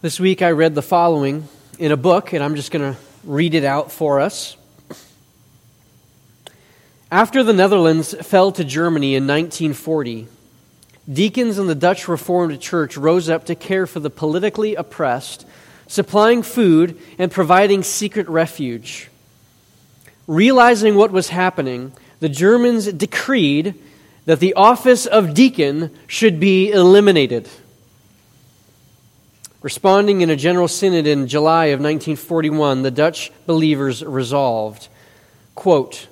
This week I read the following in a book, and I'm just going to read it out for us. After the Netherlands fell to Germany in 1940, deacons in the Dutch Reformed Church rose up to care for the politically oppressed, supplying food and providing secret refuge. Realizing what was happening, the Germans decreed that the office of deacon should be eliminated. Responding in a general synod in July of 1941, the Dutch believers resolved, quote,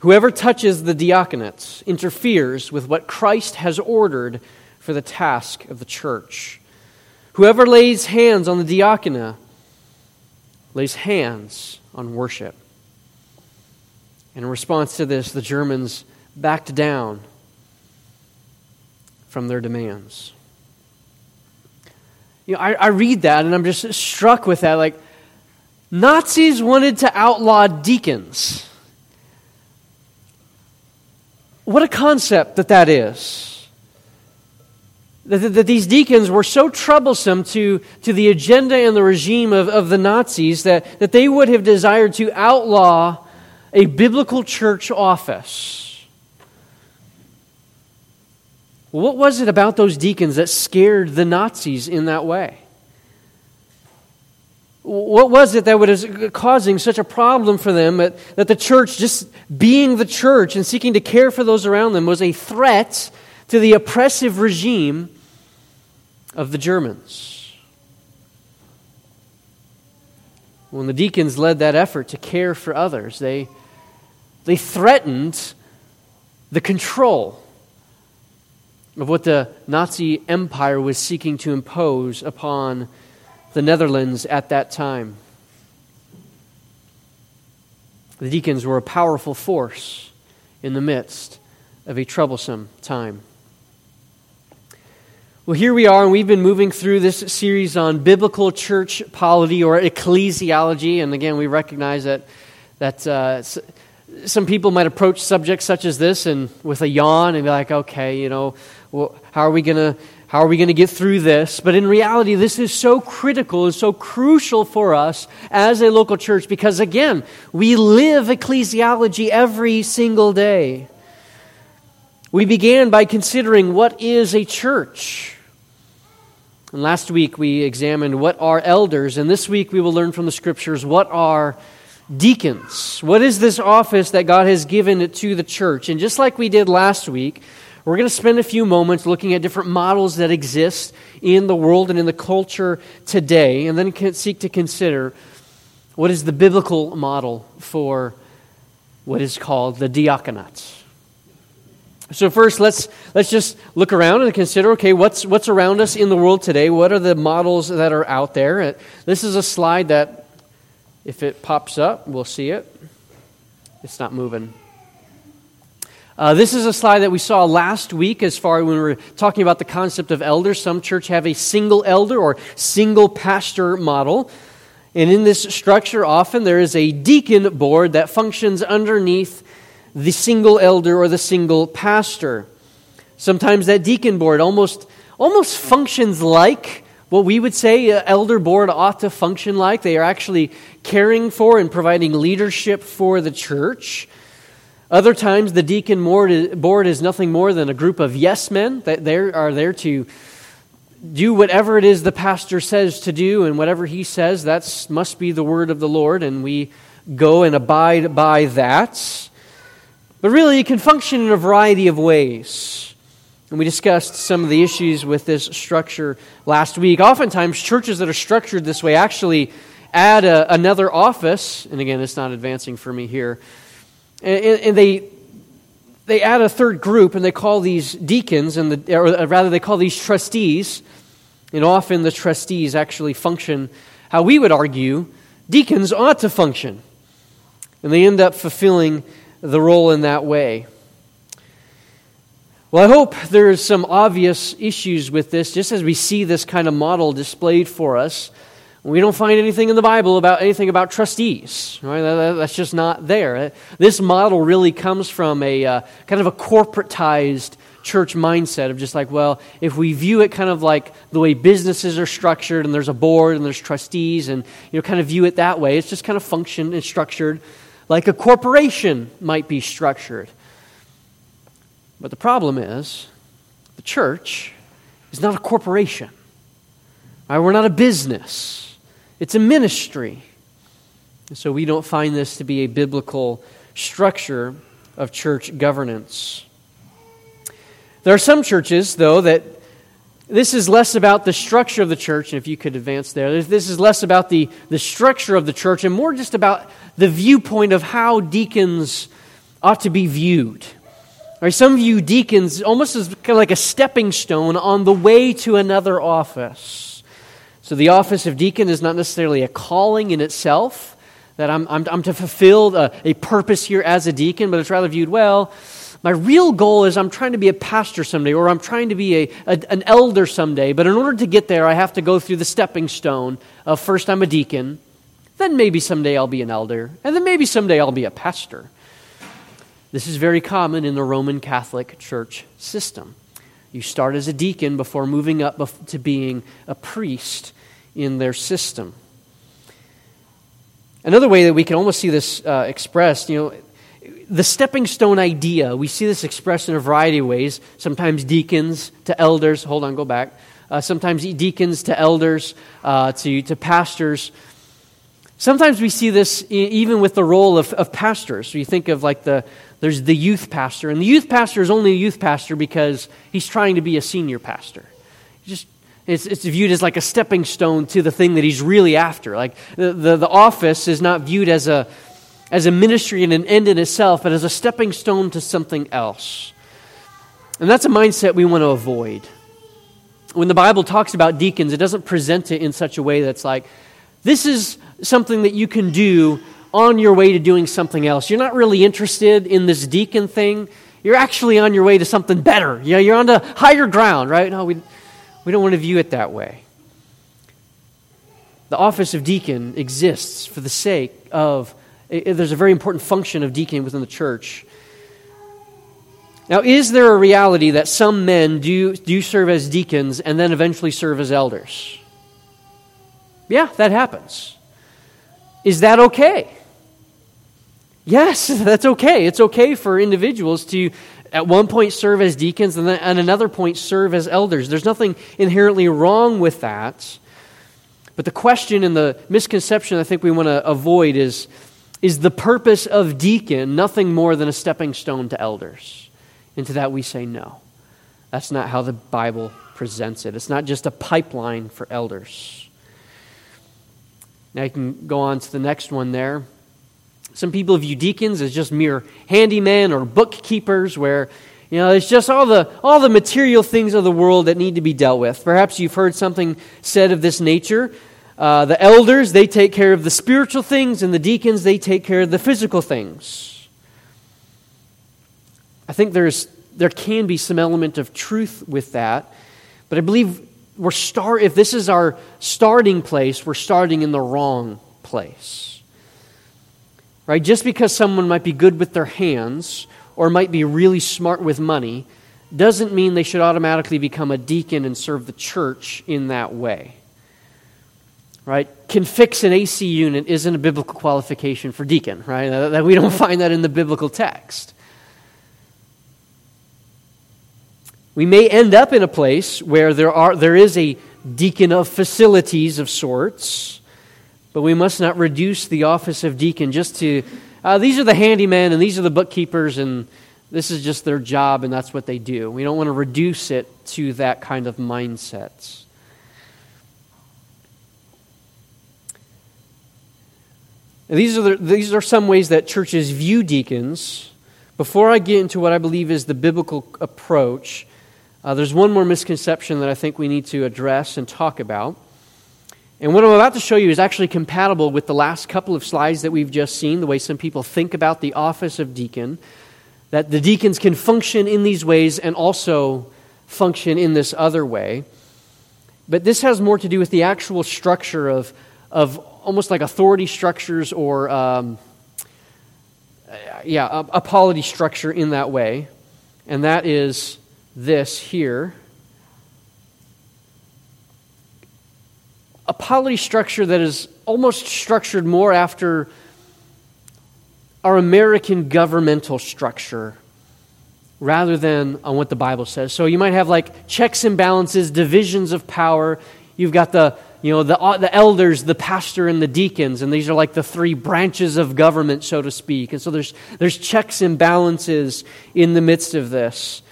Whoever touches the diaconate interferes with what Christ has ordered for the task of the church. Whoever lays hands on the diaconate lays hands on worship. And in response to this, the Germans backed down from their demands. You know, I, I read that and I'm just struck with that. Like, Nazis wanted to outlaw deacons. What a concept that that is. That, that, that, these deacons were so troublesome to, to the agenda and the regime of, of the Nazis that, that they would have desired to outlaw a biblical church office. What was it about those deacons that scared the Nazis in that way? What was it that was causing such a problem for them that, that the church, just being the church and seeking to care for those around them, was a threat to the oppressive regime of the Germans? When the deacons led that effort to care for others, they, they threatened the control of what the Nazi Empire was seeking to impose upon the Netherlands at that time. The deacons were a powerful force in the midst of a troublesome time. Well, here we are, and we've been moving through this series on biblical church polity or ecclesiology. And again, we recognize that, that uh, some people might approach subjects such as this and with a yawn and be like, okay, you know, well, how are we going to how are we going to get through this? But in reality, this is so critical and so crucial for us as a local church because, again, we live ecclesiology every single day. We began by considering what is a church. And last week we examined what are elders, and this week we will learn from the scriptures what are deacons. What is this office that God has given to the church? And just like we did last week, we're going to spend a few moments looking at different models that exist in the world and in the culture today, and then seek to consider what is the biblical model for what is called the diaconate. So first, let's let's just look around and consider. Okay, what's what's around us in the world today? What are the models that are out there? Uh, this is a slide that, if it pops up, we'll see it. It's not moving. Uh, this is a slide that we saw last week as far when we were talking about the concept of elders. Some church have a single elder or single pastor model. And in this structure, often there is a deacon board that functions underneath the single elder or the single pastor. Sometimes that deacon board almost, almost functions like what we would say elder board ought to function like. They are actually caring for and providing leadership for the church. Other times, the deacon board is nothing more than a group of yes men that they are there to do whatever it is the pastor says to do, and whatever he says, that must be the word of the Lord, and we go and abide by that. But really, it can function in a variety of ways. And we discussed some of the issues with this structure last week. Oftentimes, churches that are structured this way actually add a, another office, and again, it's not advancing for me here and, and they, they add a third group and they call these deacons, and the, or uh, rather, they call these trustees. And often the trustees actually function how we would argue deacons ought to function. And they end up fulfilling the role in that way. Well, I hope there's some obvious issues with this, just as we see this kind of model displayed for us. We don't find anything in the Bible about anything about trustees. Right? That's just not there. This model really comes from a uh, kind of a corporatized church mindset of just like, well, if we view it kind of like the way businesses are structured and there's a board and there's trustees and, you know, kind of view it that way, it's just kind of functioned and structured like a corporation might be structured. But the problem is, the church is not a corporation. Right? We're not a business, it's a ministry. And so we don't find this to be a biblical structure of church governance. There are some churches, though, that this is less about the structure of the church, and if you could advance there, this is less about the, the structure of the church and more just about the viewpoint of how deacons ought to be viewed. Right, some view deacons almost as kind of like a stepping stone on the way to another office. So the office of deacon is not necessarily a calling in itself, that I'm, I'm, I'm to fulfill a, a purpose here as a deacon, but it's rather viewed, well, my real goal is I'm trying to be a pastor someday, or I'm trying to be a, a, an elder someday. But in order to get there, I have to go through the stepping stone of first I'm a deacon, then maybe someday I'll be an elder, and then maybe someday I'll be a pastor. This is very common in the Roman Catholic Church system. You start as a deacon before moving up to being a priest in their system. Another way that we can almost see this uh, expressed, you know, the stepping stone idea, we see this expressed in a variety of ways. Sometimes deacons to elders, hold on, go back. Uh, sometimes deacons to elders, uh, to, to pastors. Sometimes we see this even with the role of, of pastors. So you think of like the, there's the youth pastor, and the youth pastor is only a youth pastor because he's trying to be a senior pastor. Just it's, it's viewed as like a stepping stone to the thing that he's really after. Like the, the, the office is not viewed as a, as a ministry and an end in itself, but as a stepping stone to something else. And that's a mindset we want to avoid. When the Bible talks about deacons, it doesn't present it in such a way that's like, this is something that you can do on your way to doing something else. You're not really interested in this deacon thing. You're actually on your way to something better. You know, you're on the higher ground, right? No, we, we don't want to view it that way. The office of deacon exists for the sake of, there's a very important function of deacon within the church. Now, is there a reality that some men do, do serve as deacons and then eventually serve as elders? Yeah, that happens. Is that okay? Yes, that's okay. It's okay for individuals to, at one point, serve as deacons and then at another point, serve as elders. There's nothing inherently wrong with that. But the question and the misconception I think we want to avoid is is the purpose of deacon nothing more than a stepping stone to elders? And to that we say no. That's not how the Bible presents it. It's not just a pipeline for elders. Now you can go on to the next one there. Some people view deacons as just mere handymen or bookkeepers, where you know it's just all the all the material things of the world that need to be dealt with. Perhaps you've heard something said of this nature. Uh, the elders they take care of the spiritual things, and the deacons they take care of the physical things. I think there's there can be some element of truth with that, but I believe we're start if this is our starting place, we're starting in the wrong place. Right? Just because someone might be good with their hands or might be really smart with money doesn't mean they should automatically become a deacon and serve the church in that way. Right? Can fix an AC unit isn't a biblical qualification for deacon, right? That we don't find that in the biblical text. We may end up in a place where there, are, there is a deacon of facilities of sorts, but we must not reduce the office of deacon just to, uh, these are the handymen and these are the bookkeepers and this is just their job and that's what they do. We don't want to reduce it to that kind of mindset. These are, the, these are some ways that churches view deacons. Before I get into what I believe is the biblical approach, uh, there's one more misconception that I think we need to address and talk about. And what I'm about to show you is actually compatible with the last couple of slides that we've just seen, the way some people think about the office of deacon, that the deacons can function in these ways and also function in this other way. But this has more to do with the actual structure of, of almost like authority structures or, um, yeah, a, a polity structure in that way. And that is this here. Polity structure that is almost structured more after our American governmental structure rather than on what the Bible says. So you might have like checks and balances, divisions of power. You've got the you know the, the elders the pastor and the deacons and these are like the three branches of government so to speak and so there's there's checks and balances in the midst of this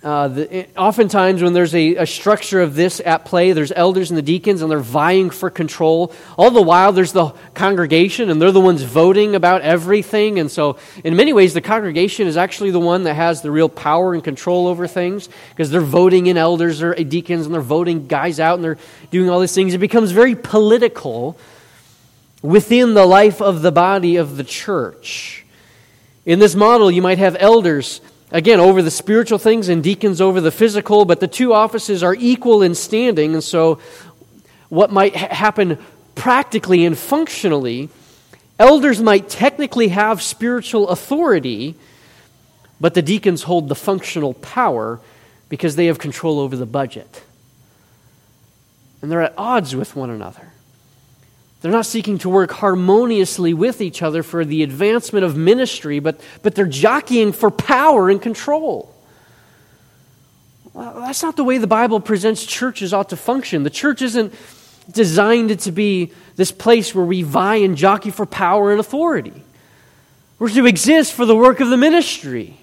uh, the, oftentimes, when there's a, a, structure of this at play, there's elders and the deacons, and they're vying for control. All the while, there's the congregation, and they're the ones voting about everything. And so, in many ways, the congregation is actually the one that has the real power and control over things because they're voting in elders or deacons, and they're voting guys out, and they're doing all these things. It becomes very political within the life of the body of the church. In this model, you might have elders again, over the spiritual things and deacons over the physical, but the two offices are equal in standing. And so, what might ha- happen practically and functionally, elders might technically have spiritual authority, but the deacons hold the functional power because they have control over the budget. And they're at odds with one another. They're not seeking to work harmoniously with each other for the advancement of ministry, but, but they're jockeying for power and control. Well, that's not the way the Bible presents churches ought to function. The church isn't designed to be this place where we vie and jockey for power and authority. We're to exist for the work of the ministry.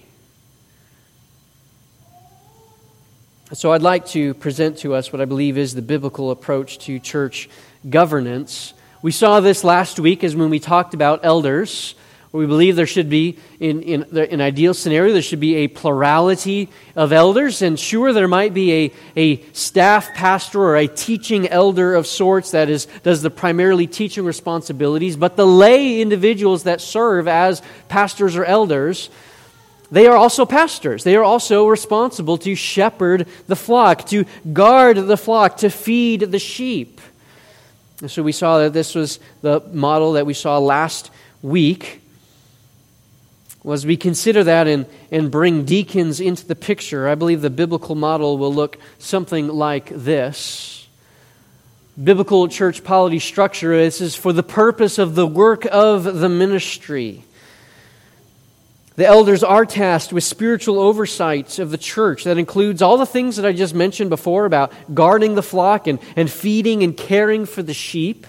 So I'd like to present to us what I believe is the biblical approach to church governance we saw this last week as when we talked about elders. We believe there should be, in, in, an ideal scenario, there should be a plurality of elders. And sure, there might be a, a staff pastor or a teaching elder of sorts that is, does the primarily teaching responsibilities. But the lay individuals that serve as pastors or elders, they are also pastors. They are also responsible to shepherd the flock, to guard the flock, to feed the sheep. And so we saw that this was the model that we saw last week. Was we consider that and, and bring deacons into the picture, I believe the biblical model will look something like this. Biblical church polity structure, this is for the purpose of the work of the ministry. The elders are tasked with spiritual oversight of the church. That includes all the things that I just mentioned before about guarding the flock and, and feeding and caring for the sheep,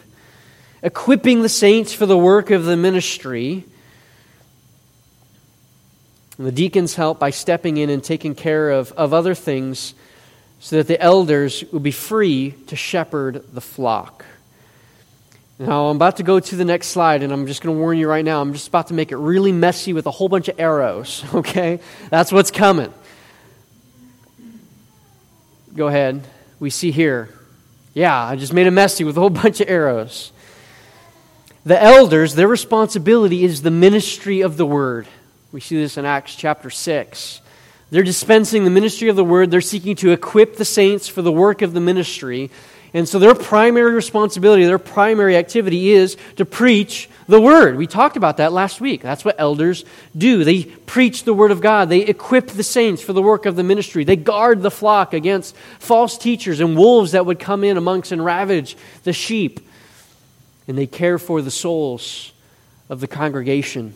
equipping the saints for the work of the ministry. And the deacons help by stepping in and taking care of, of other things so that the elders will be free to shepherd the flock. Now, I'm about to go to the next slide, and I'm just going to warn you right now. I'm just about to make it really messy with a whole bunch of arrows, okay? That's what's coming. Go ahead. We see here. Yeah, I just made it messy with a whole bunch of arrows. The elders, their responsibility is the ministry of the word. We see this in Acts chapter 6. They're dispensing the ministry of the word, they're seeking to equip the saints for the work of the ministry. And so their primary responsibility, their primary activity is to preach the word. We talked about that last week. That's what elders do. They preach the word of God. They equip the saints for the work of the ministry. They guard the flock against false teachers and wolves that would come in amongst and ravage the sheep. And they care for the souls of the congregation.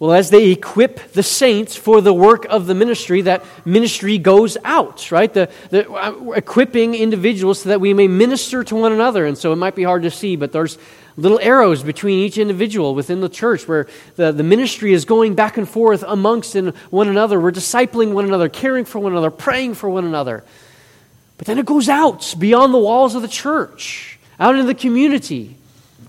Well, as they equip the saints for the work of the ministry, that ministry goes out, right? The, the uh, equipping individuals so that we may minister to one another. And so it might be hard to see, but there's little arrows between each individual within the church where the, the ministry is going back and forth amongst one another. We're discipling one another, caring for one another, praying for one another. But then it goes out beyond the walls of the church, out into the community.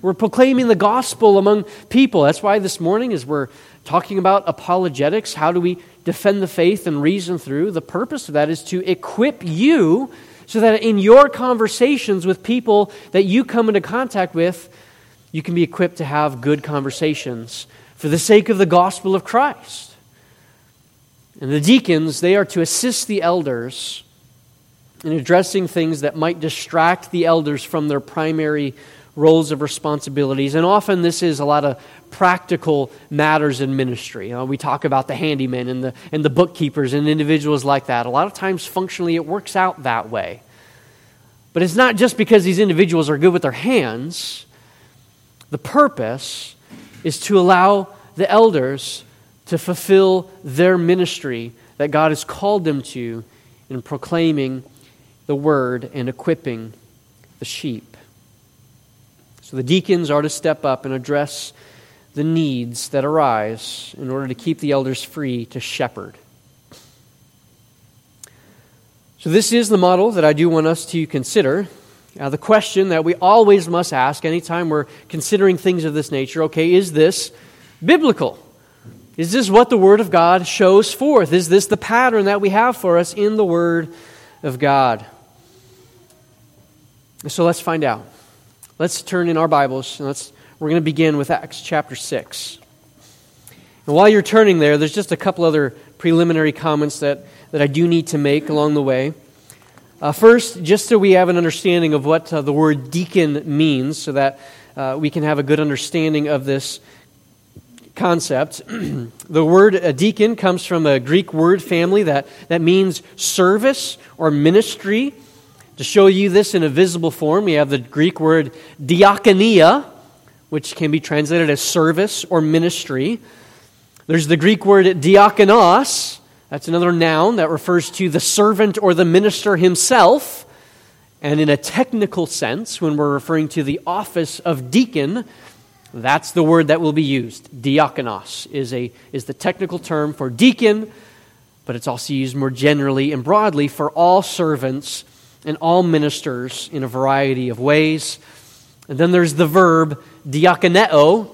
We're proclaiming the gospel among people. That's why this morning, as we're talking about apologetics, how do we defend the faith and reason through? The purpose of that is to equip you so that in your conversations with people that you come into contact with, you can be equipped to have good conversations for the sake of the gospel of Christ. And the deacons, they are to assist the elders in addressing things that might distract the elders from their primary roles of responsibilities. And often this is a lot of practical matters in ministry. You know, we talk about the handymen and the, and the bookkeepers and individuals like that. A lot of times, functionally, it works out that way. But it's not just because these individuals are good with their hands. The purpose is to allow the elders to fulfill their ministry that God has called them to in proclaiming the word and equipping the sheep. So the deacons are to step up and address the needs that arise in order to keep the elders free to shepherd. So, this is the model that I do want us to consider. Now, the question that we always must ask anytime we're considering things of this nature okay, is this biblical? Is this what the Word of God shows forth? Is this the pattern that we have for us in the Word of God? So let's find out. Let's turn in our Bibles and let's, we're going to begin with Acts chapter 6. And while you're turning there, there's just a couple other preliminary comments that, that I do need to make along the way. Uh, first, just so we have an understanding of what uh, the word deacon means, so that uh, we can have a good understanding of this concept. the word a deacon comes from a Greek word family that, that means service or ministry. To show you this in a visible form, we have the Greek word diakonia, which can be translated as service or ministry. There's the Greek word diakonos, that's another noun that refers to the servant or the minister himself. And in a technical sense, when we're referring to the office of deacon, that's the word that will be used. Diakonos is, a, is the technical term for deacon, but it's also used more generally and broadly for all servants and all ministers in a variety of ways. And then there's the verb diakoneo,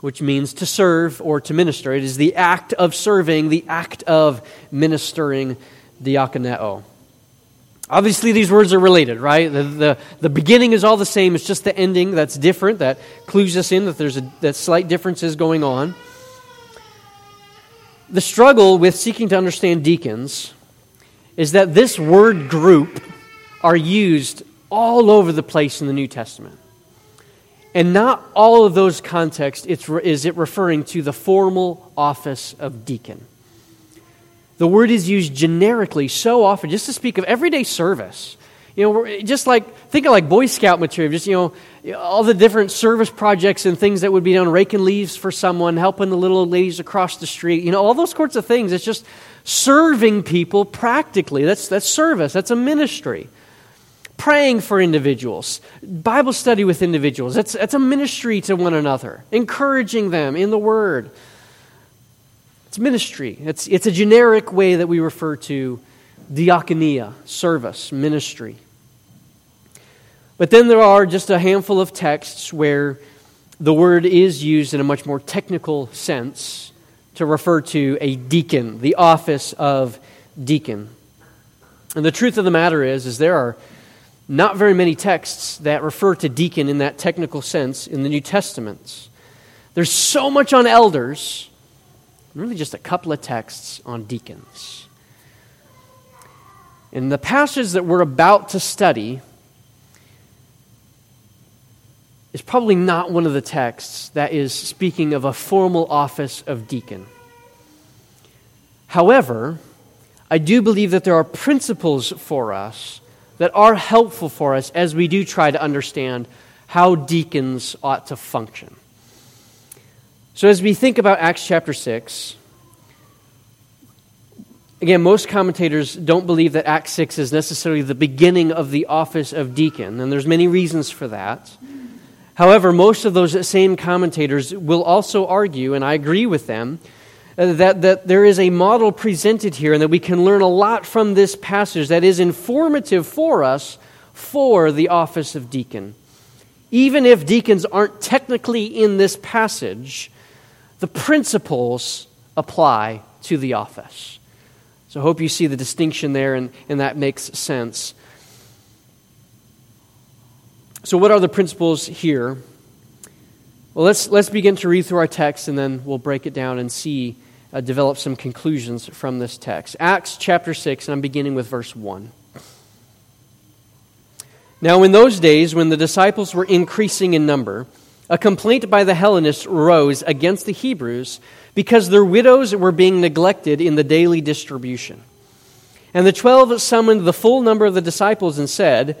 which means to serve or to minister. It is the act of serving, the act of ministering, diakoneo. Obviously, these words are related, right? The, the, the, beginning is all the same, it's just the ending that's different, that clues us in that there's a, that slight differences going on. The struggle with seeking to understand deacons is that this word group are used all over the place in the New Testament. And not all of those contexts is it referring to the formal office of deacon. The word is used generically so often just to speak of everyday service. You know, just like, think of like Boy Scout material, just, you know, all the different service projects and things that would be done, raking leaves for someone, helping the little ladies across the street, you know, all those sorts of things. It's just serving people practically. That's, that's service, that's a ministry. Praying for individuals, Bible study with individuals, that's, that's a ministry to one another, encouraging them in the Word. It's ministry. It's, it's a generic way that we refer to diakonia, service, ministry. But then there are just a handful of texts where the word is used in a much more technical sense to refer to a deacon, the office of deacon. And the truth of the matter is, is there are not very many texts that refer to deacon in that technical sense in the New Testaments. There's so much on elders really just a couple of texts on deacons. In the passage that we're about to study is probably not one of the texts that is speaking of a formal office of deacon. However, I do believe that there are principles for us that are helpful for us as we do try to understand how deacons ought to function. So, as we think about Acts chapter 6, again, most commentators don't believe that Acts 6 is necessarily the beginning of the office of deacon, and there's many reasons for that. However, most of those same commentators will also argue, and I agree with them, Uh, that, that there is a model presented here and that we can learn a lot from this passage that is informative for us for the office of deacon. Even if deacons aren't technically in this passage, the principles apply to the office. So I hope you see the distinction there and, and that makes sense. So, what are the principles here? Well, let's, let's begin to read through our text and then we'll break it down and see, uh, develop some conclusions from this text. Acts chapter 6, and I'm beginning with verse 1. Now, in those days, when the disciples were increasing in number, a complaint by the Hellenists arose against the Hebrews because their widows were being neglected in the daily distribution. And the twelve summoned the full number of the disciples and said,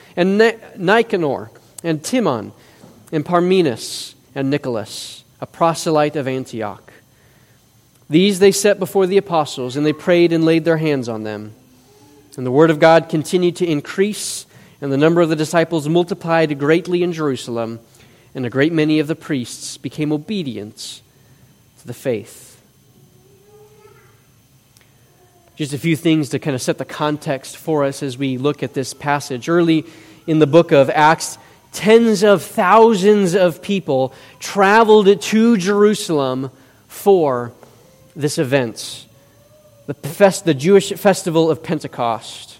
and Nicanor, and Timon, and Parmenas, and Nicholas, a proselyte of Antioch. These they set before the apostles, and they prayed and laid their hands on them. And the word of God continued to increase, and the number of the disciples multiplied greatly in Jerusalem, and a great many of the priests became obedient to the faith. Just a few things to kind of set the context for us as we look at this passage. Early in the book of Acts, tens of thousands of people traveled to Jerusalem for this event the, fest, the Jewish festival of Pentecost.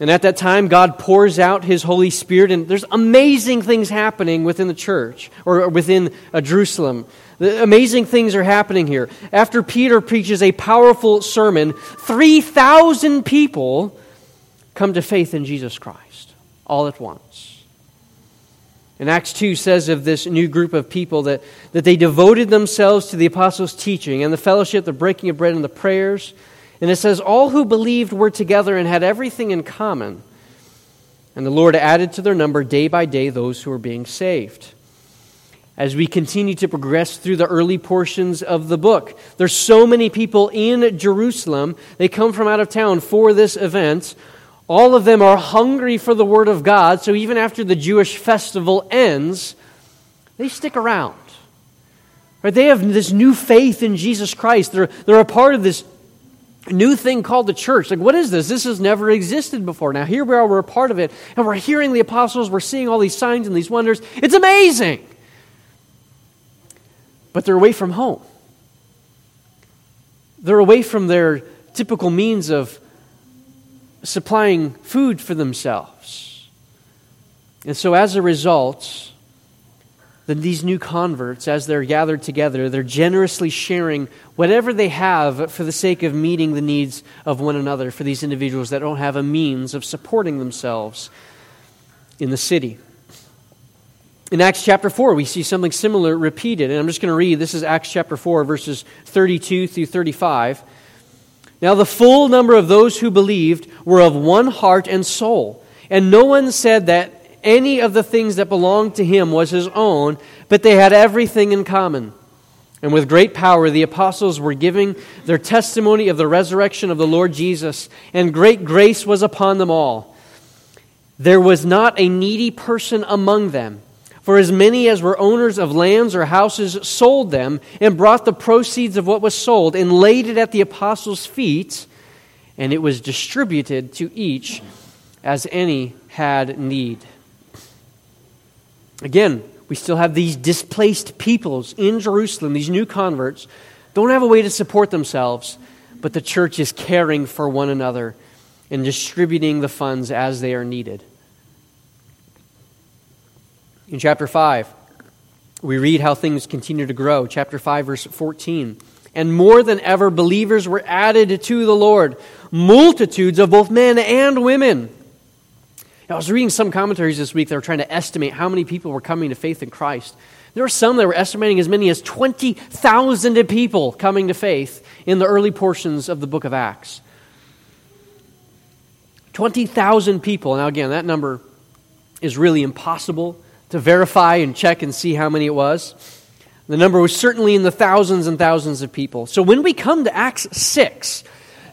And at that time, God pours out His Holy Spirit, and there's amazing things happening within the church or within uh, Jerusalem. The amazing things are happening here. After Peter preaches a powerful sermon, 3,000 people come to faith in Jesus Christ all at once. And Acts 2 says of this new group of people that, that they devoted themselves to the apostles' teaching and the fellowship, the breaking of bread, and the prayers. And it says, All who believed were together and had everything in common. And the Lord added to their number day by day those who were being saved. As we continue to progress through the early portions of the book, there's so many people in Jerusalem. They come from out of town for this event all of them are hungry for the Word of God, so even after the Jewish festival ends, they stick around. Right? They have this new faith in Jesus Christ. They're, they're a part of this new thing called the church. Like, what is this? This has never existed before. Now, here we are, we're a part of it, and we're hearing the apostles, we're seeing all these signs and these wonders. It's amazing! But they're away from home. They're away from their typical means of supplying food for themselves. And so, as a result, then these new converts, as they're gathered together, they're generously sharing whatever they have for the sake of meeting the needs of one another for these individuals that don't have a means of supporting themselves in the city. In Acts chapter 4, we see something similar repeated. And I'm just going to read. This is Acts chapter 4, verses 32 through 35. Now, the full number of those who believed were of one heart and soul. And no one said that any of the things that belonged to him was his own, but they had everything in common. And with great power, the apostles were giving their testimony of the resurrection of the Lord Jesus, and great grace was upon them all. There was not a needy person among them. For as many as were owners of lands or houses sold them and brought the proceeds of what was sold and laid it at the apostles' feet, and it was distributed to each as any had need. Again, we still have these displaced peoples in Jerusalem, these new converts, don't have a way to support themselves, but the church is caring for one another and distributing the funds as they are needed. In chapter 5, we read how things continue to grow. Chapter 5, verse 14. And more than ever, believers were added to the Lord, multitudes of both men and women. I was reading some commentaries this week that were trying to estimate how many people were coming to faith in Christ. There were some that were estimating as many as 20,000 people coming to faith in the early portions of the book of Acts. 20,000 people. Now, again, that number is really impossible to verify and check and see how many it was. The number was certainly in the thousands and thousands of people. So when we come to Acts 6,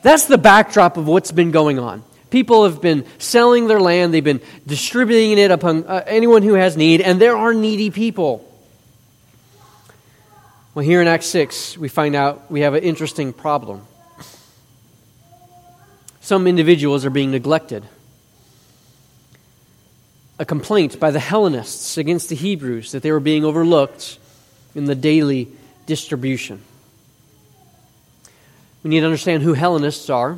that's the backdrop of what's been going on. People have been selling their land, they've been distributing it upon uh, anyone who has need, and there are needy people. Well, here in Acts 6, we find out we have an interesting problem. Some individuals are being neglected. A complaint by the Hellenists against the Hebrews that they were being overlooked in the daily distribution. We need to understand who Hellenists are.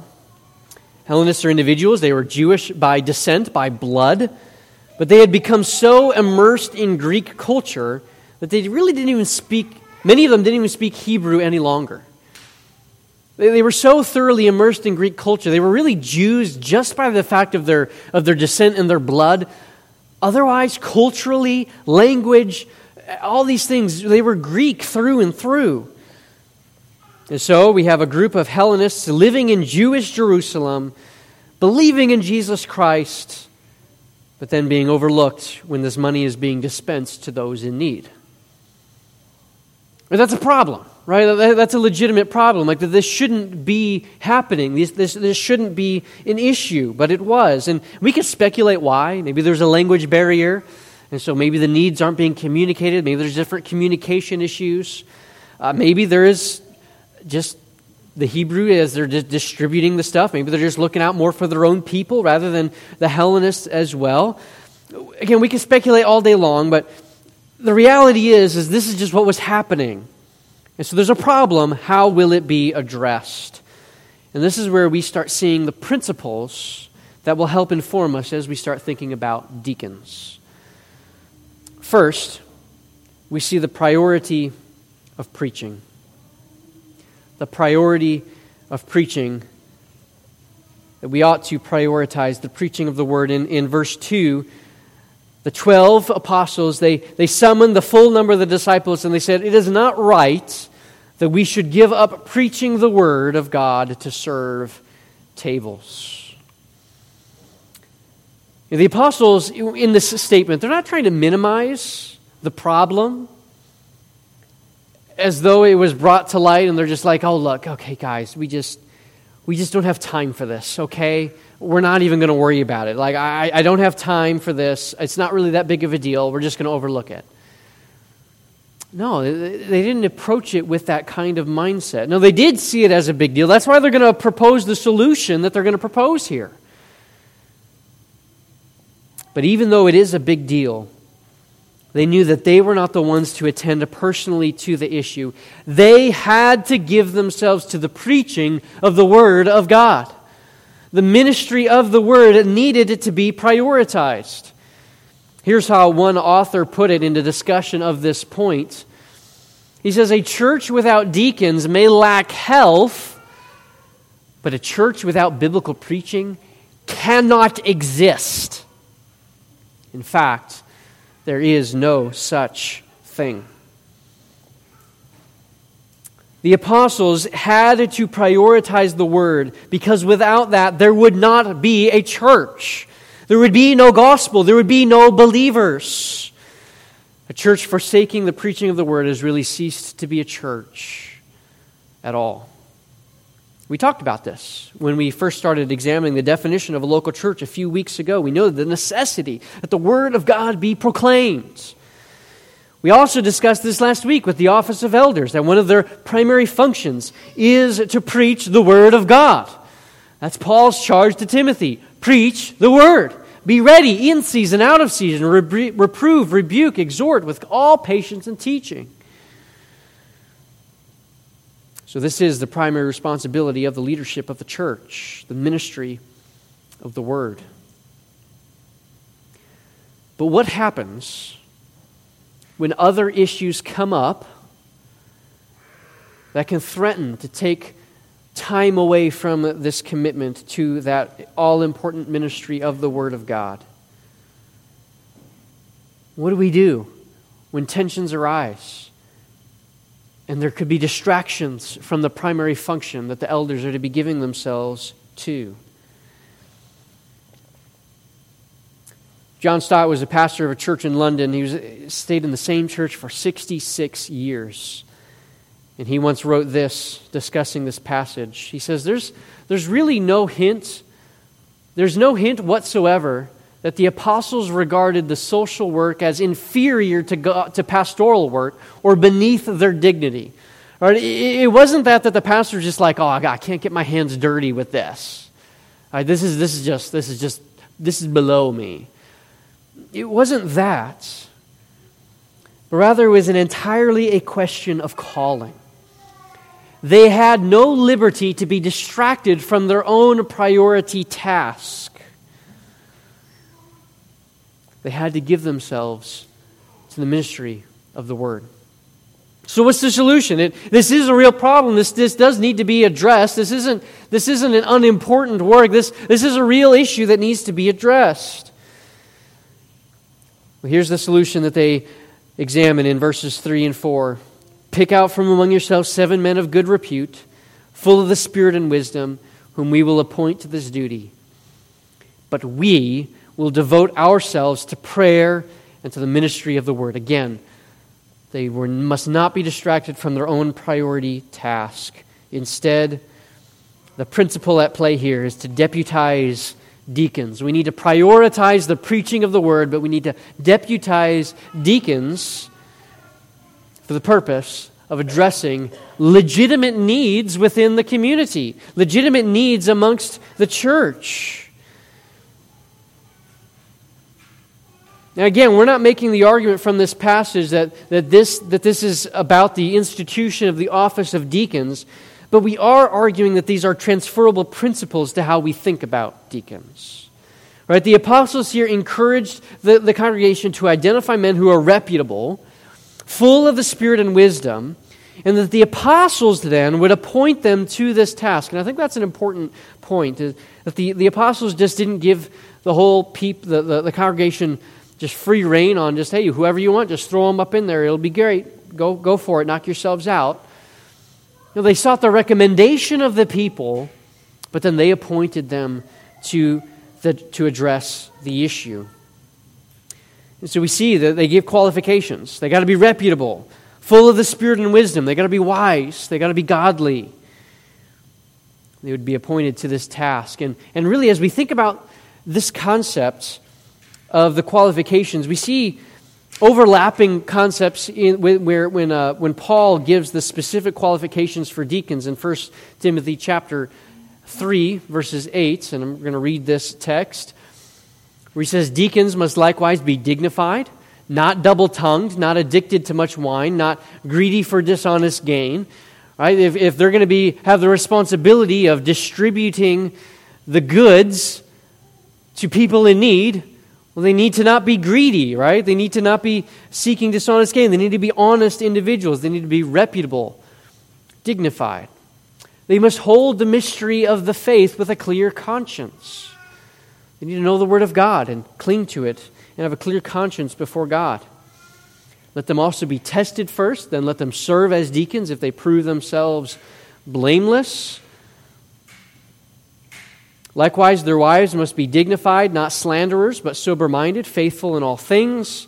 Hellenists are individuals, they were Jewish by descent, by blood, but they had become so immersed in Greek culture that they really didn't even speak, many of them didn't even speak Hebrew any longer. They, were so thoroughly immersed in Greek culture. They were really Jews just by the fact of their, of their descent and their blood. Otherwise, culturally, language, all these things, they were Greek through and through. And so we have a group of Hellenists living in Jewish Jerusalem, believing in Jesus Christ, but then being overlooked when this money is being dispensed to those in need. And that's a problem, right? That's a legitimate problem. Like this shouldn't be happening. This, this, this shouldn't be an issue, but it was. And we can speculate why. Maybe there's a language barrier, and so maybe the needs aren't being communicated. Maybe there's different communication issues. Uh, maybe there is just the Hebrew as they're distributing the stuff. Maybe they're just looking out more for their own people rather than the Hellenists as well. Again, we can speculate all day long, but the reality is, is this is just what was happening. And so there's a problem. How will it be addressed? And this is where we start seeing the principles that will help inform us as we start thinking about deacons. First, we see the priority of preaching. The priority of preaching. That we ought to prioritize the preaching of the word. In, in verse 2, the 12 apostles, they, they summoned the full number of the disciples and they said, It is not right that we should give up preaching the word of God to serve tables. The apostles, in this statement, they're not trying to minimize the problem as though it was brought to light and they're just like, oh, look, okay, guys, we just, we just don't have time for this, okay? We're not even going to worry about it. Like, I, I don't have time for this. It's not really that big of a deal. We're just going to overlook it. No, they didn't approach it with that kind of mindset. No, they did see it as a big deal. That's why they're going to propose the solution that they're going to propose here. But even though it is a big deal, they knew that they were not the ones to attend personally to the issue. They had to give themselves to the preaching of the Word of God the ministry of the word needed to be prioritized. Here's how one author put it in the discussion of this point. He says, A church without deacons may lack health, but a church without biblical preaching cannot exist. In fact, there is no such thing. The apostles had to prioritize the word because without that, there would not be a church. There would be no gospel. There would be no believers. A church forsaking the preaching of the word has really ceased to be a church at all. We talked about this when we first started examining the definition of a local church a few weeks ago. We know the necessity that the word of God be proclaimed. We also discussed this last week with the office of elders, that one of their primary functions is to preach the Word of God. That's Paul's charge to Timothy preach the Word. Be ready in season, out of season, reprove, rebuke, exhort with all patience and teaching. So, this is the primary responsibility of the leadership of the church, the ministry of the Word. But what happens when other issues come up that can threaten to take time away from this commitment to that all important ministry of the Word of God. What do we do when tensions arise? And there could be distractions from the primary function that the elders are to be giving themselves to. John Stott was a pastor of a church in London. He was, stayed in the same church for 66 years. And he once wrote this, discussing this passage. He says, There's, there's really no hint, there's no hint whatsoever that the apostles regarded the social work as inferior to, to pastoral work or beneath their dignity. Right? It, it wasn't that that the pastor was just like, oh, I can't get my hands dirty with this. Right, this, is, this, is just, this is just, this is below me. It wasn't that, but rather it was an entirely a question of calling. They had no liberty to be distracted from their own priority task. They had to give themselves to the ministry of the word. So, what's the solution? It, this is a real problem. This, this does need to be addressed. This isn't, this isn't an unimportant work. This, this is a real issue that needs to be addressed. Well, here's the solution that they examine in verses 3 and 4 Pick out from among yourselves seven men of good repute, full of the Spirit and wisdom, whom we will appoint to this duty. But we will devote ourselves to prayer and to the ministry of the word. Again, they were, must not be distracted from their own priority task. Instead, the principle at play here is to deputize deacons. We need to prioritize the preaching of the word, but we need to deputize deacons for the purpose of addressing legitimate needs within the community, legitimate needs amongst the church. Now, again, we're not making the argument from this passage that, that, this, that this is about the institution of the office of deacons, but we are arguing that these are transferable principles to how we think about deacons. Right? The apostles here encouraged the, the congregation to identify men who are reputable, full of the Spirit and wisdom, and that the apostles then would appoint them to this task. And I think that's an important point, that the, the apostles just didn't give the whole peep, the, the, the congregation just free reign on just, hey, whoever you want, just throw them up in there. It'll be great. Go, go for it. Knock yourselves out. You they sought the recommendation of the people, but then they appointed them to, the, to address the issue. And so we see that they give qualifications. They got to be reputable, full of the spirit and wisdom. They got to be wise. They got to be godly. They would be appointed to this task. And, and really, as we think about this concept, of the qualifications, we see overlapping concepts in, where when, uh, when Paul gives the specific qualifications for deacons in 1 Timothy chapter 3, verses 8, and I'm going to read this text, where he says, Deacons must likewise be dignified, not double tongued, not addicted to much wine, not greedy for dishonest gain. Right? If, if they're going to be, have the responsibility of distributing the goods to people in need, well, they need to not be greedy, right? They need to not be seeking dishonest gain. They need to be honest individuals. They need to be reputable, dignified. They must hold the mystery of the faith with a clear conscience. They need to know the Word of God and cling to it and have a clear conscience before God. Let them also be tested first, then let them serve as deacons if they prove themselves blameless Likewise, their wives must be dignified, not slanderers, but sober minded, faithful in all things.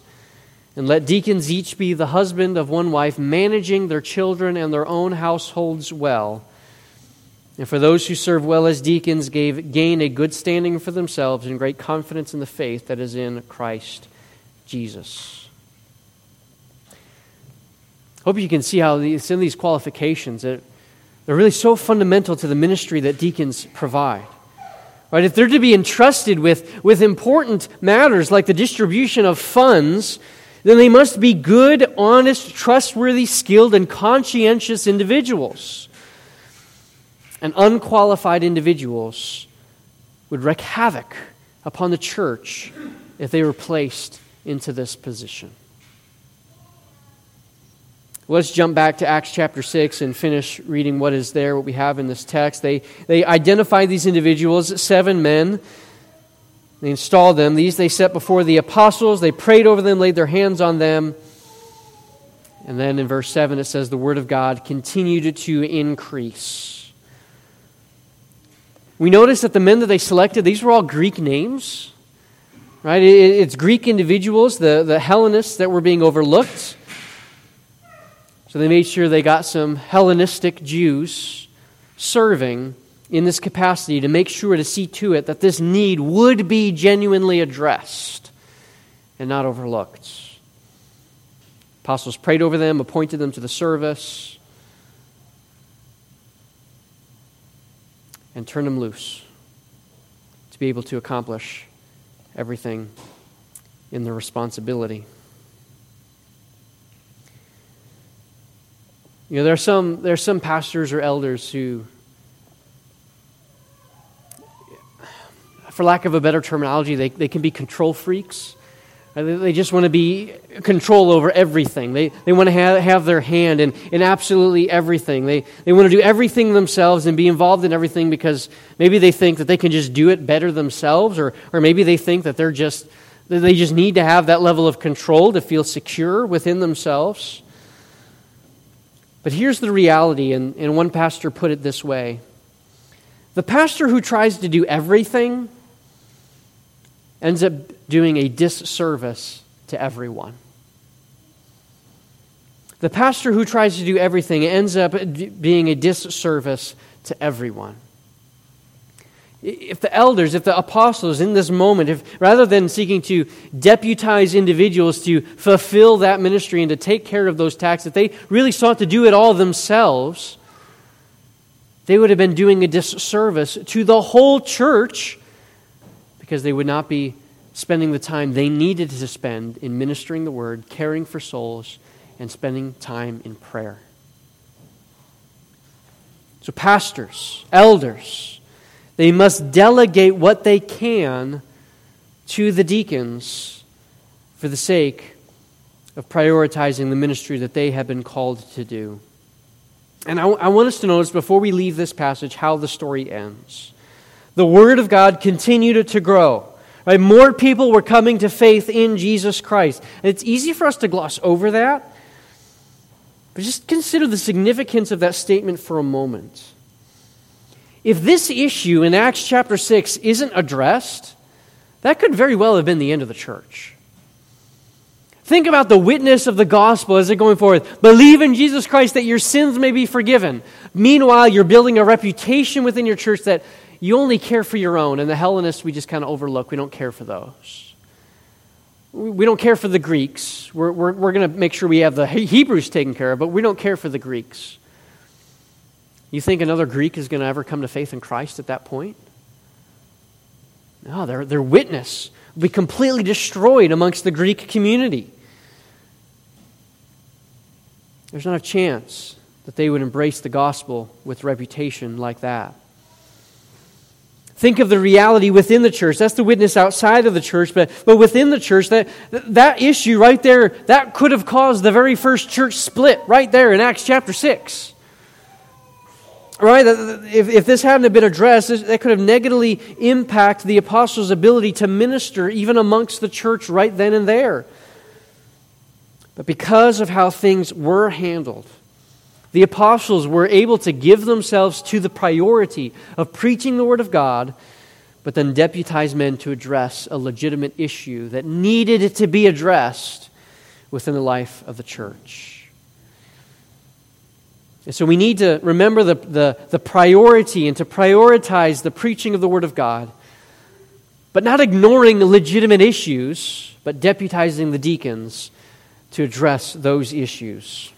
And let deacons each be the husband of one wife, managing their children and their own households well. And for those who serve well as deacons, gave, gain a good standing for themselves and great confidence in the faith that is in Christ Jesus. Hope you can see how it's in these qualifications that they're really so fundamental to the ministry that deacons provide. Right? If they're to be entrusted with, with important matters like the distribution of funds, then they must be good, honest, trustworthy, skilled, and conscientious individuals. And unqualified individuals would wreak havoc upon the church if they were placed into this position. Let's jump back to Acts chapter 6 and finish reading what is there, what we have in this text. They, they identify these individuals, seven men. They installed them. These they set before the apostles. They prayed over them, laid their hands on them. And then in verse 7, it says, The word of God continued to increase. We notice that the men that they selected, these were all Greek names, right? It's Greek individuals, the, the Hellenists that were being overlooked. So they made sure they got some Hellenistic Jews serving in this capacity to make sure to see to it that this need would be genuinely addressed and not overlooked. Apostles prayed over them, appointed them to the service, and turned them loose to be able to accomplish everything in their responsibility. You know, there are some, there are some pastors or elders who, for lack of a better terminology, they, they can be control freaks. Uh, they just want to be control over everything. They, they want to have, have their hand in, in absolutely everything. They, they want to do everything themselves and be involved in everything because maybe they think that they can just do it better themselves, or, or maybe they think that they're just, they just need to have that level of control to feel secure within themselves. But here's the reality, and, and one pastor put it this way The pastor who tries to do everything ends up doing a disservice to everyone. The pastor who tries to do everything ends up being a disservice to everyone if the elders, if the apostles in this moment, if rather than seeking to deputize individuals to fulfill that ministry and to take care of those tasks, if they really sought to do it all themselves, they would have been doing a disservice to the whole church because they would not be spending the time they needed to spend in ministering the word, caring for souls, and spending time in prayer. So, pastors, elders, they must delegate what they can to the deacons for the sake of prioritizing the ministry that they have been called to do. And I, I, want us to notice before we leave this passage how the story ends. The Word of God continued to grow. Right? More people were coming to faith in Jesus Christ. And it's easy for us to gloss over that. But just consider the significance of that statement for a moment. If this issue in Acts chapter 6 isn't addressed, that could very well have been the end of the church. Think about the witness of the gospel as they're going forward. Believe in Jesus Christ that your sins may be forgiven. Meanwhile, you're building a reputation within your church that you only care for your own, and the Hellenists we just kind of overlook. We don't care for those. We don't care for the Greeks. We're, we're, we're going to make sure we have the Hebrews taken care of, but we don't care for the Greeks. You think another Greek is going to ever come to faith in Christ at that point? No, their, their witness will be completely destroyed amongst the Greek community. There's not a chance that they would embrace the gospel with reputation like that. Think of the reality within the church. That's the witness outside of the church, but, but within the church, that, that issue right there, that could have caused the very first church split right there in Acts chapter 6 right? If, if this hadn't have been addressed, that could have negatively impacted the apostles' ability to minister even amongst the church right then and there. But because of how things were handled, the apostles were able to give themselves to the priority of preaching the Word of God, but then deputize men to address a legitimate issue that needed to be addressed within the life of the church. And so we need to remember the, the, the priority and to prioritize the preaching of the Word of God, but not ignoring legitimate issues, but deputizing the deacons to address those issues.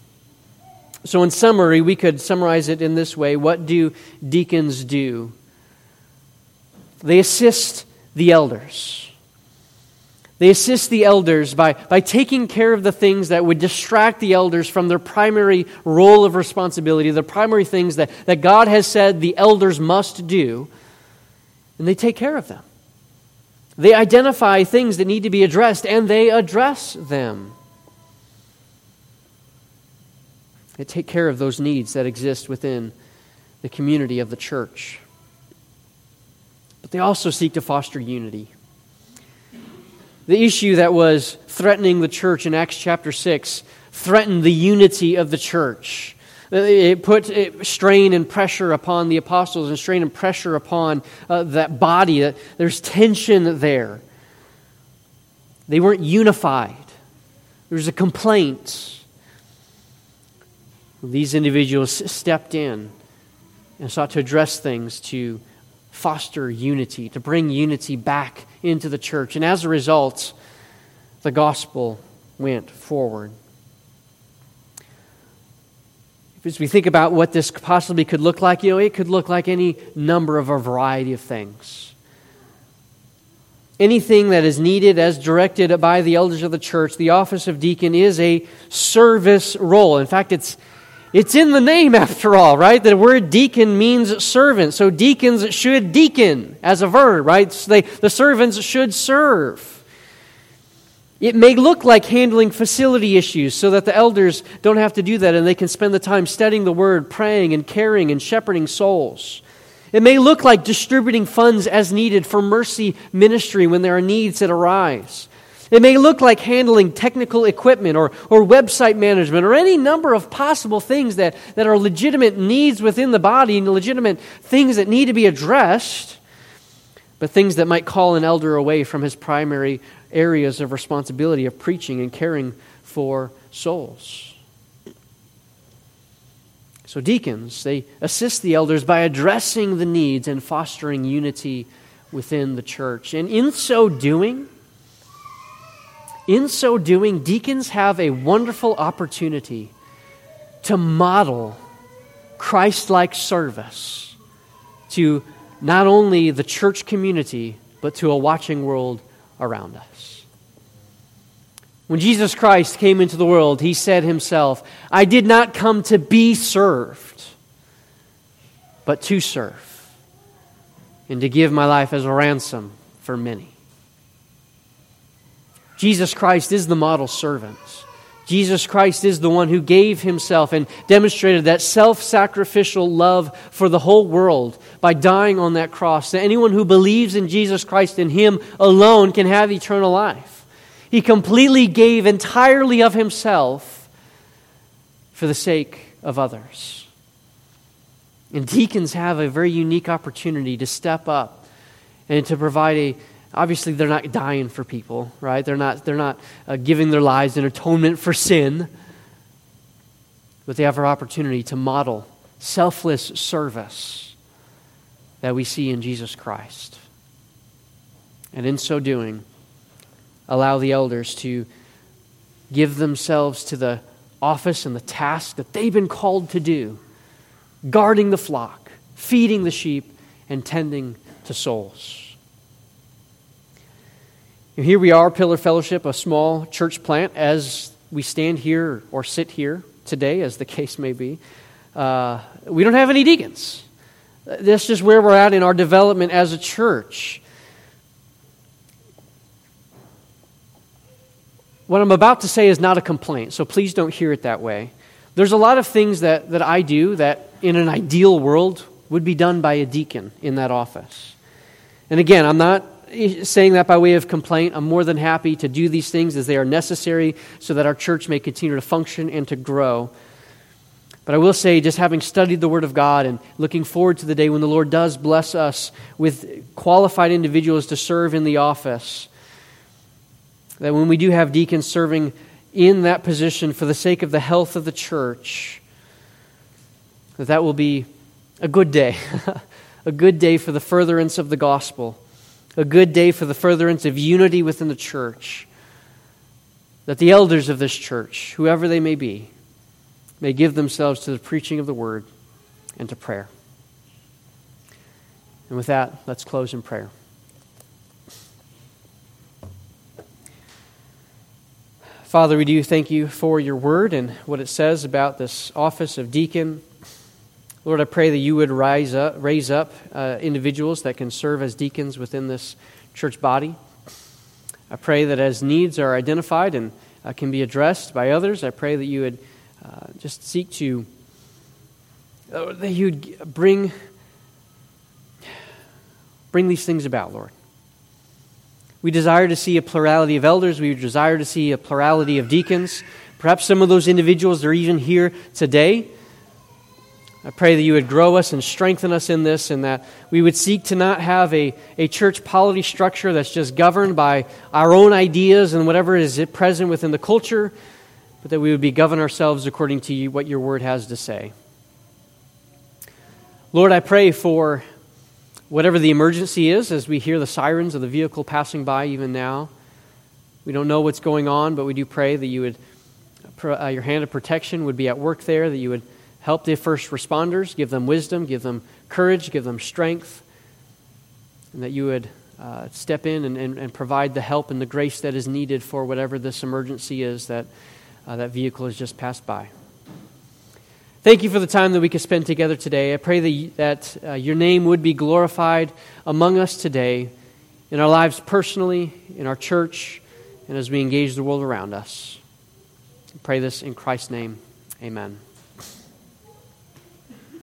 So, in summary, we could summarize it in this way What do deacons do? They assist the elders. They assist the elders by, by taking care of the things that would distract the elders from their primary role of responsibility, the primary things that, that God has said the elders must do, and they take care of them. They identify things that need to be addressed, and they address them. They take care of those needs that exist within the community of the church. But they also seek to foster unity the issue that was threatening the church in Acts chapter 6 threatened the unity of the church. It put strain and pressure upon the apostles and strain and pressure upon uh, that body. There's tension there. They weren't unified. There was a complaint. These individuals stepped in and sought to address things to foster unity, to bring unity back into the church. And as a result, the gospel went forward. As we think about what this possibly could look like, you know, it could look like any number of a variety of things. anything that is needed as directed by the elders of the church. The office of deacon is a service role. In fact, it's it's in the name after all, right? The word deacon means servant. So deacons should deacon as a verb, right? So they, the servants should serve. It may look like handling facility issues so that the elders don't have to do that and they can spend the time studying the word, praying and caring and shepherding souls. It may look like distributing funds as needed for mercy ministry when there are needs that arise. It may look like handling technical equipment or, or website management or any number of possible things that, that are legitimate needs within the body and legitimate things that need to be addressed, but things that might call an elder away from his primary areas of responsibility of preaching and caring for souls. So, deacons, they assist the elders by addressing the needs and fostering unity within the church. And in so doing, in so doing, deacons have a wonderful opportunity to model Christ like service to not only the church community, but to a watching world around us. When Jesus Christ came into the world, he said himself, I did not come to be served, but to serve, and to give my life as a ransom for many. Jesus Christ is the model servant. Jesus Christ is the one who gave himself and demonstrated that self sacrificial love for the whole world by dying on that cross. That anyone who believes in Jesus Christ and him alone can have eternal life. He completely gave entirely of himself for the sake of others. And deacons have a very unique opportunity to step up and to provide a obviously they're not dying for people right? They're not they're not uh, giving their lives in atonement for sin. But they have an opportunity to model selfless service that we see in jesus christ. And in so doing allow the elders to give themselves to the office and the task that they've been called to do guarding the flock, feeding the sheep, and tending to souls. Here we are, Pillar Fellowship, a small church plant, as we stand here or sit here today, as the case may be. Uh, we don't have any deacons. That's just where we're at in our development as a church. What I'm about to say is not a complaint, so please don't hear it that way. There's a lot of things that, that I do that, in an ideal world, would be done by a deacon in that office. And again, I'm not saying that by way of complaint. I'm more than happy to do these things as they are necessary so that our church may continue to function and to grow. But I will say, just having studied the Word of God and looking forward to the day when the Lord does bless us with qualified individuals to serve in the office, that when we do have deacons serving in that position for the sake of the health of the church, that that will be a good day, a good day for the furtherance of the gospel, a good day for the furtherance of unity within the church. That the elders of this church, whoever they may be, may give themselves to the preaching of the word and to prayer. And with that, let's close in prayer. Father, we do thank you for your word and what it says about this office of deacon. Lord, I pray that you would rise up, raise up uh, individuals that can serve as deacons within this church body. I pray that as needs are identified and uh, can be addressed by others, I pray that you would uh, just seek to, uh, that you would bring, bring these things about, Lord. We desire to see a plurality of elders. We desire to see a plurality of deacons. Perhaps some of those individuals are even here today. I pray that you would grow us and strengthen us in this, and that we would seek to not have a, a church polity structure that's just governed by our own ideas and whatever is present within the culture, but that we would be govern ourselves according to you, what your word has to say. Lord, I pray for whatever the emergency is, as we hear the sirens of the vehicle passing by even now. We don't know what's going on, but we do pray that you would, uh, your hand of protection would be at work there, that you would help the first responders, give them wisdom, give them courage, give them strength, and that you would uh, step in and, and, and, provide the help and the grace that is needed for whatever this emergency is that uh, that vehicle has just passed by. Thank you for the time that we could spend together today. I pray that, that uh, your name would be glorified among us today in our lives personally, in our church, and as we engage the world around us. I pray this in Christ's name. Amen.